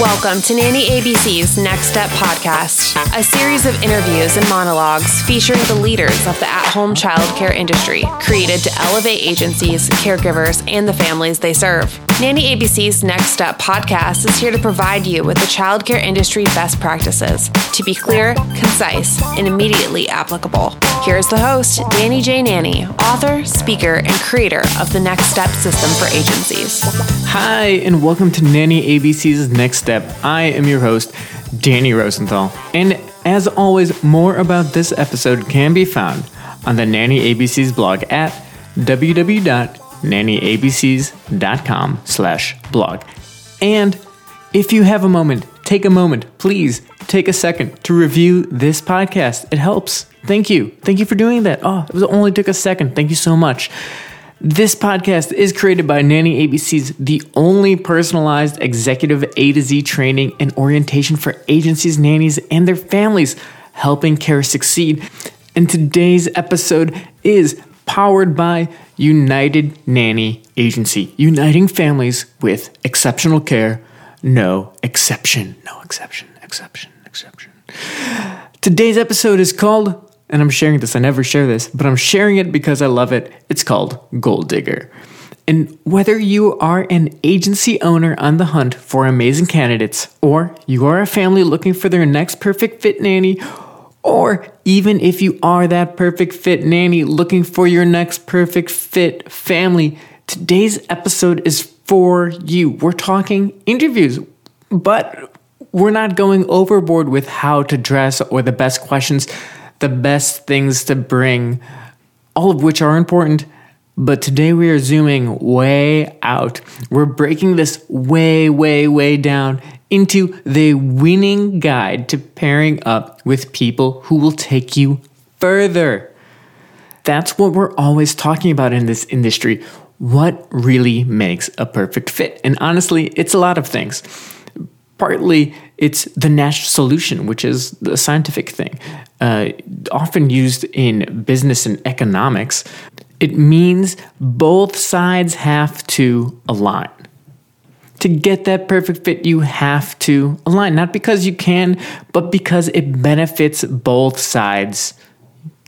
Welcome to Nanny ABC's Next Step podcast, a series of interviews and monologues featuring the leaders of the at home childcare industry, created to elevate agencies, caregivers, and the families they serve. Nanny ABC's Next Step podcast is here to provide you with the childcare industry best practices to be clear, concise, and immediately applicable. Here's the host, Danny J. Nanny, author, speaker, and creator of the Next Step system for agencies. Hi, and welcome to Nanny ABC's Next Step. I am your host, Danny Rosenthal. And as always, more about this episode can be found on the Nanny ABC's blog at www.nannyabcs.com slash blog. And if you have a moment, take a moment, please take a second to review this podcast. It helps. Thank you. Thank you for doing that. Oh, it only took a second. Thank you so much. This podcast is created by Nanny ABC's the only personalized executive A to Z training and orientation for agencies, nannies, and their families, helping care succeed. And today's episode is powered by United Nanny Agency, uniting families with exceptional care, no exception, no exception, exception, exception. Today's episode is called and I'm sharing this, I never share this, but I'm sharing it because I love it. It's called Goal Digger. And whether you are an agency owner on the hunt for amazing candidates, or you are a family looking for their next perfect fit nanny, or even if you are that perfect fit nanny looking for your next perfect fit family, today's episode is for you. We're talking interviews, but we're not going overboard with how to dress or the best questions the best things to bring, all of which are important. But today we are zooming way out. We're breaking this way, way, way down into the winning guide to pairing up with people who will take you further. That's what we're always talking about in this industry. What really makes a perfect fit? And honestly, it's a lot of things. Partly, it's the Nash solution, which is the scientific thing, uh, often used in business and economics. It means both sides have to align. To get that perfect fit, you have to align, not because you can, but because it benefits both sides.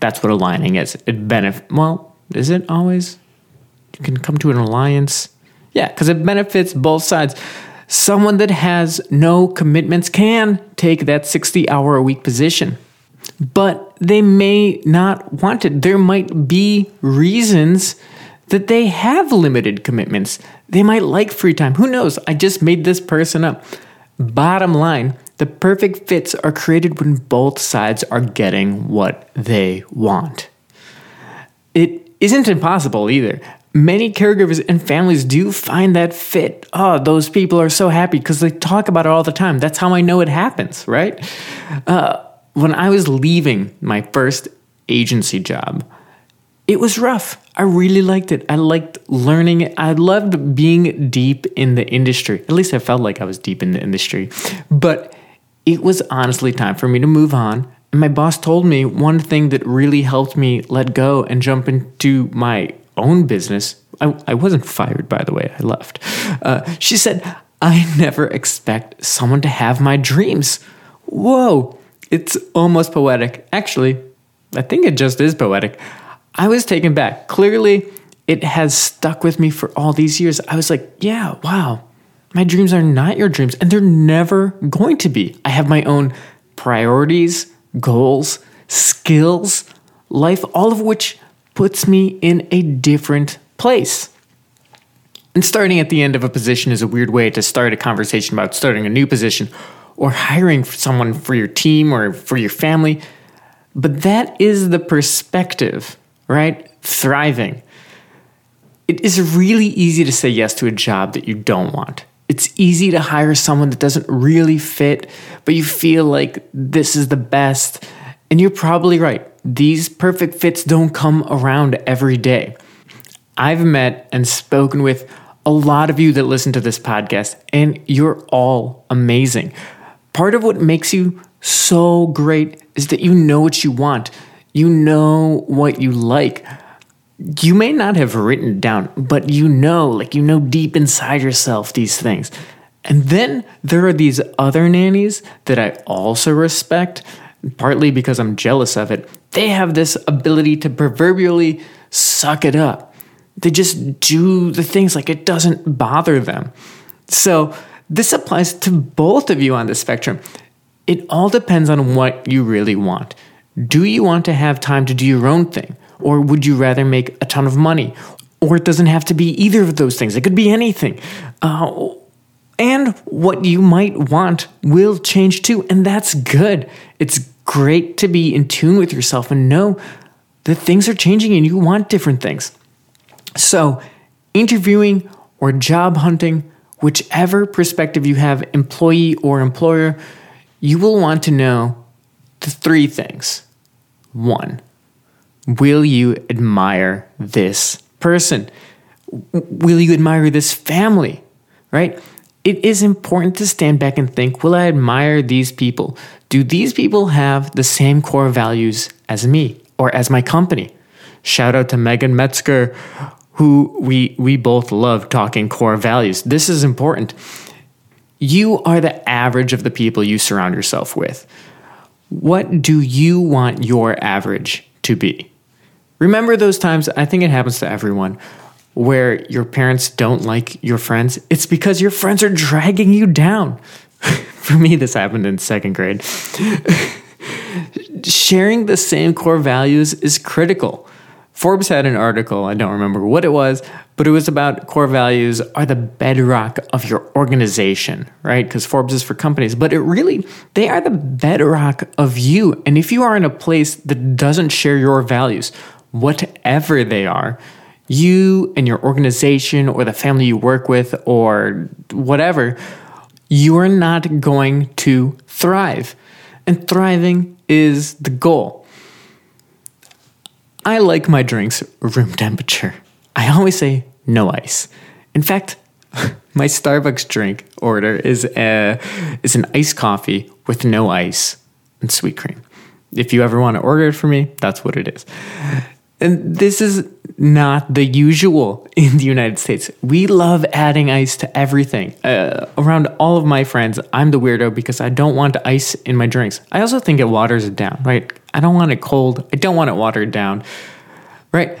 That's what aligning is. It benefit. Well, is it always? You can come to an alliance. Yeah, because it benefits both sides. Someone that has no commitments can take that 60 hour a week position, but they may not want it. There might be reasons that they have limited commitments. They might like free time. Who knows? I just made this person up. Bottom line, the perfect fits are created when both sides are getting what they want. It isn't impossible either many caregivers and families do find that fit. Oh, those people are so happy because they talk about it all the time. That's how I know it happens, right? Uh, when I was leaving my first agency job, it was rough. I really liked it. I liked learning it. I loved being deep in the industry. At least I felt like I was deep in the industry. But it was honestly time for me to move on. And my boss told me one thing that really helped me let go and jump into my own business. I, I wasn't fired, by the way, I left. Uh, she said, I never expect someone to have my dreams. Whoa, it's almost poetic. Actually, I think it just is poetic. I was taken back. Clearly, it has stuck with me for all these years. I was like, yeah, wow, my dreams are not your dreams, and they're never going to be. I have my own priorities, goals, skills, life, all of which puts me in a different place. And starting at the end of a position is a weird way to start a conversation about starting a new position or hiring someone for your team or for your family. But that is the perspective, right? Thriving. It is really easy to say yes to a job that you don't want. It's easy to hire someone that doesn't really fit, but you feel like this is the best. And you're probably right these perfect fits don't come around every day. I've met and spoken with a lot of you that listen to this podcast, and you're all amazing. Part of what makes you so great is that you know what you want, you know what you like. You may not have written down, but you know, like you know deep inside yourself these things. And then there are these other nannies that I also respect, partly because I'm jealous of it. They have this ability to proverbially suck it up. They just do the things like it doesn't bother them. So, this applies to both of you on the spectrum. It all depends on what you really want. Do you want to have time to do your own thing? Or would you rather make a ton of money? Or it doesn't have to be either of those things, it could be anything. Uh, and what you might want will change too, and that's good. It's great to be in tune with yourself and know that things are changing and you want different things. So, interviewing or job hunting, whichever perspective you have, employee or employer, you will want to know the three things. One, will you admire this person? Will you admire this family? Right? It is important to stand back and think will I admire these people? Do these people have the same core values as me or as my company? Shout out to Megan Metzger, who we, we both love talking core values. This is important. You are the average of the people you surround yourself with. What do you want your average to be? Remember those times, I think it happens to everyone, where your parents don't like your friends, it's because your friends are dragging you down. For me, this happened in second grade. Sharing the same core values is critical. Forbes had an article, I don't remember what it was, but it was about core values are the bedrock of your organization, right? Because Forbes is for companies, but it really, they are the bedrock of you. And if you are in a place that doesn't share your values, whatever they are, you and your organization or the family you work with or whatever, you are not going to thrive. And thriving is the goal. I like my drinks room temperature. I always say no ice. In fact, my Starbucks drink order is a, is an iced coffee with no ice and sweet cream. If you ever want to order it for me, that's what it is. And this is not the usual in the United States. We love adding ice to everything. Uh, around all of my friends, I'm the weirdo because I don't want ice in my drinks. I also think it waters it down, right? I don't want it cold. I don't want it watered down, right?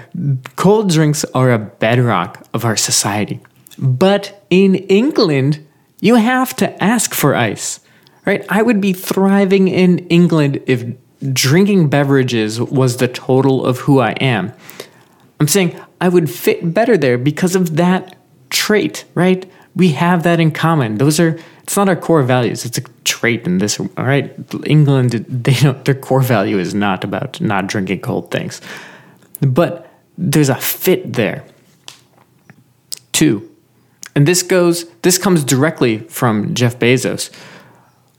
Cold drinks are a bedrock of our society. But in England, you have to ask for ice, right? I would be thriving in England if drinking beverages was the total of who I am. I'm saying I would fit better there because of that trait, right? We have that in common. Those are it's not our core values. It's a trait in this, all right? England, they don't their core value is not about not drinking cold things. But there's a fit there. Two. And this goes this comes directly from Jeff Bezos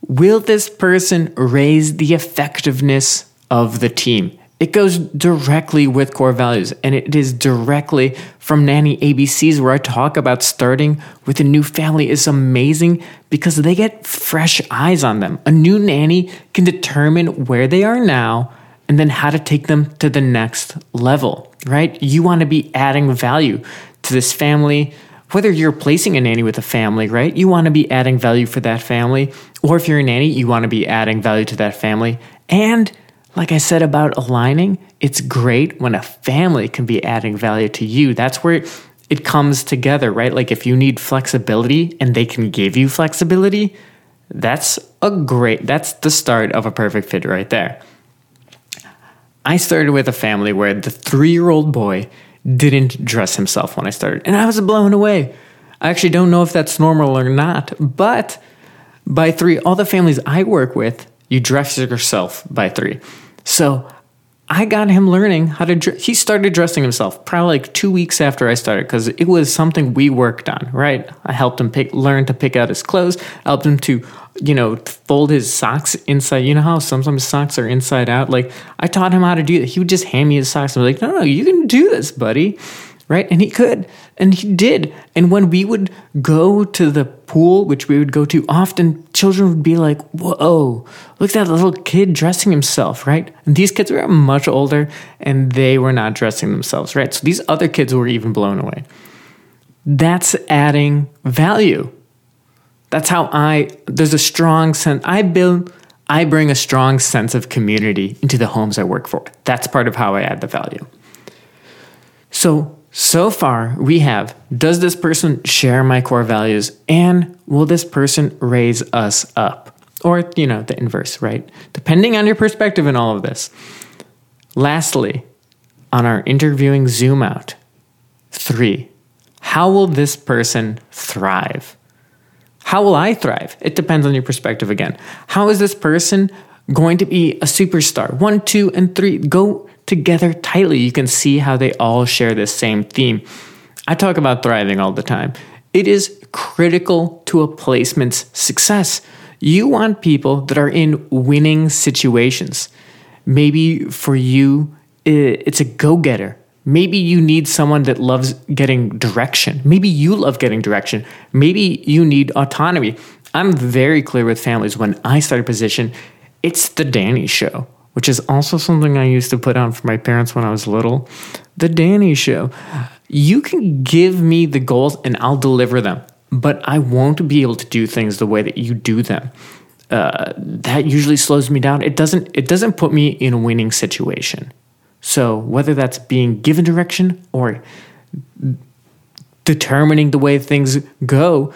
will this person raise the effectiveness of the team? It goes directly with core values, and it is directly from Nanny ABCs, where I talk about starting with a new family is amazing because they get fresh eyes on them. A new nanny can determine where they are now and then how to take them to the next level, right? You want to be adding value to this family whether you're placing a nanny with a family, right? You want to be adding value for that family. Or if you're a nanny, you want to be adding value to that family. And like I said about aligning, it's great when a family can be adding value to you. That's where it comes together, right? Like if you need flexibility and they can give you flexibility, that's a great, that's the start of a perfect fit right there. I started with a family where the three year old boy didn't dress himself when I started. And I was blown away. I actually don't know if that's normal or not, but by three, all the families I work with, you dress yourself by three. So I got him learning how to. Dr- he started dressing himself probably like two weeks after I started because it was something we worked on. Right, I helped him pick, learn to pick out his clothes. helped him to, you know, fold his socks inside. You know how sometimes socks are inside out. Like I taught him how to do that. He would just hand me his socks and be like, "No, no, you can do this, buddy." right? And he could, and he did. And when we would go to the pool, which we would go to often, children would be like, whoa, look at that little kid dressing himself, right? And these kids were much older and they were not dressing themselves, right? So these other kids were even blown away. That's adding value That's how I, there's a strong sense, I build, I bring a strong sense of community into the homes I work for. That's part of how I add the value. So, so far we have does this person share my core values and will this person raise us up? Or, you know, the inverse, right? Depending on your perspective in all of this. Lastly, on our interviewing zoom out, three, how will this person thrive? How will I thrive? It depends on your perspective again. How is this person going to be a superstar? One, two, and three go together tightly. You can see how they all share this same theme. I talk about thriving all the time. It is critical to a placement's success. You want people that are in winning situations. Maybe for you, it's a go getter. Maybe you need someone that loves getting direction. Maybe you love getting direction. Maybe you need autonomy. I'm very clear with families when I start a position, it's the Danny show, which is also something I used to put on for my parents when I was little. The Danny show. You can give me the goals and I'll deliver them, but I won't be able to do things the way that you do them. Uh, that usually slows me down. It doesn't. It doesn't put me in a winning situation. So, whether that's being given direction or determining the way things go,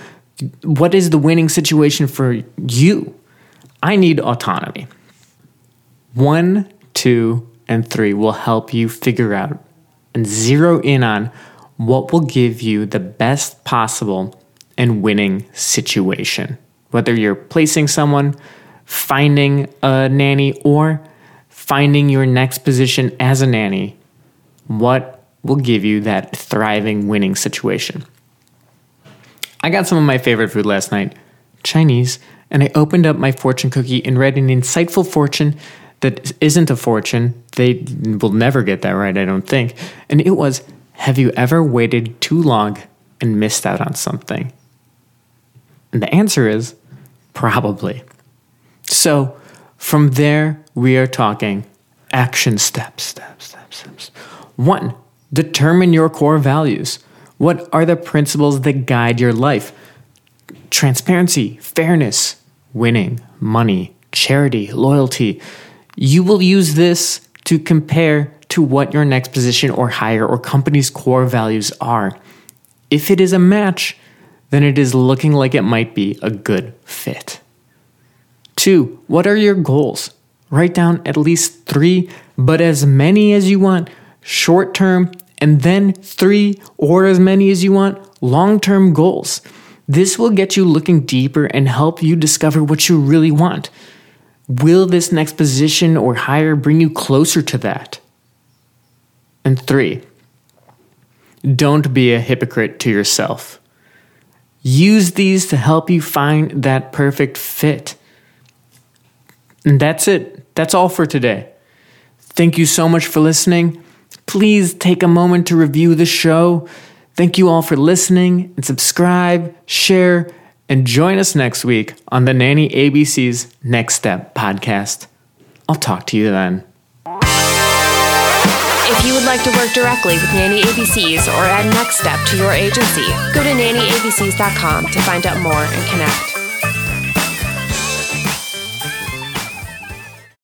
what is the winning situation for you? I need autonomy. One, two, and three will help you figure out and zero in on what will give you the best possible and winning situation. Whether you're placing someone, finding a nanny, or finding your next position as a nanny, what will give you that thriving, winning situation? I got some of my favorite food last night Chinese, and I opened up my fortune cookie and read an insightful fortune that isn't a fortune. They will never get that right, I don't think. And it was Have you ever waited too long and missed out on something? And the answer is probably. So, from there, we are talking action steps, steps, steps, steps. One, determine your core values. What are the principles that guide your life? Transparency, fairness, winning, money, charity, loyalty. You will use this to compare to what your next position or hire or company's core values are. If it is a match, then it is looking like it might be a good fit. Two, what are your goals? Write down at least three, but as many as you want short term, and then three or as many as you want long term goals. This will get you looking deeper and help you discover what you really want. Will this next position or hire bring you closer to that? And three, don't be a hypocrite to yourself. Use these to help you find that perfect fit. And that's it. That's all for today. Thank you so much for listening. Please take a moment to review the show. Thank you all for listening and subscribe, share, and join us next week on the Nanny ABC's Next Step podcast. I'll talk to you then. If you would like to work directly with Nanny ABCs or add Next Step to your agency, go to nannyabcs.com to find out more and connect.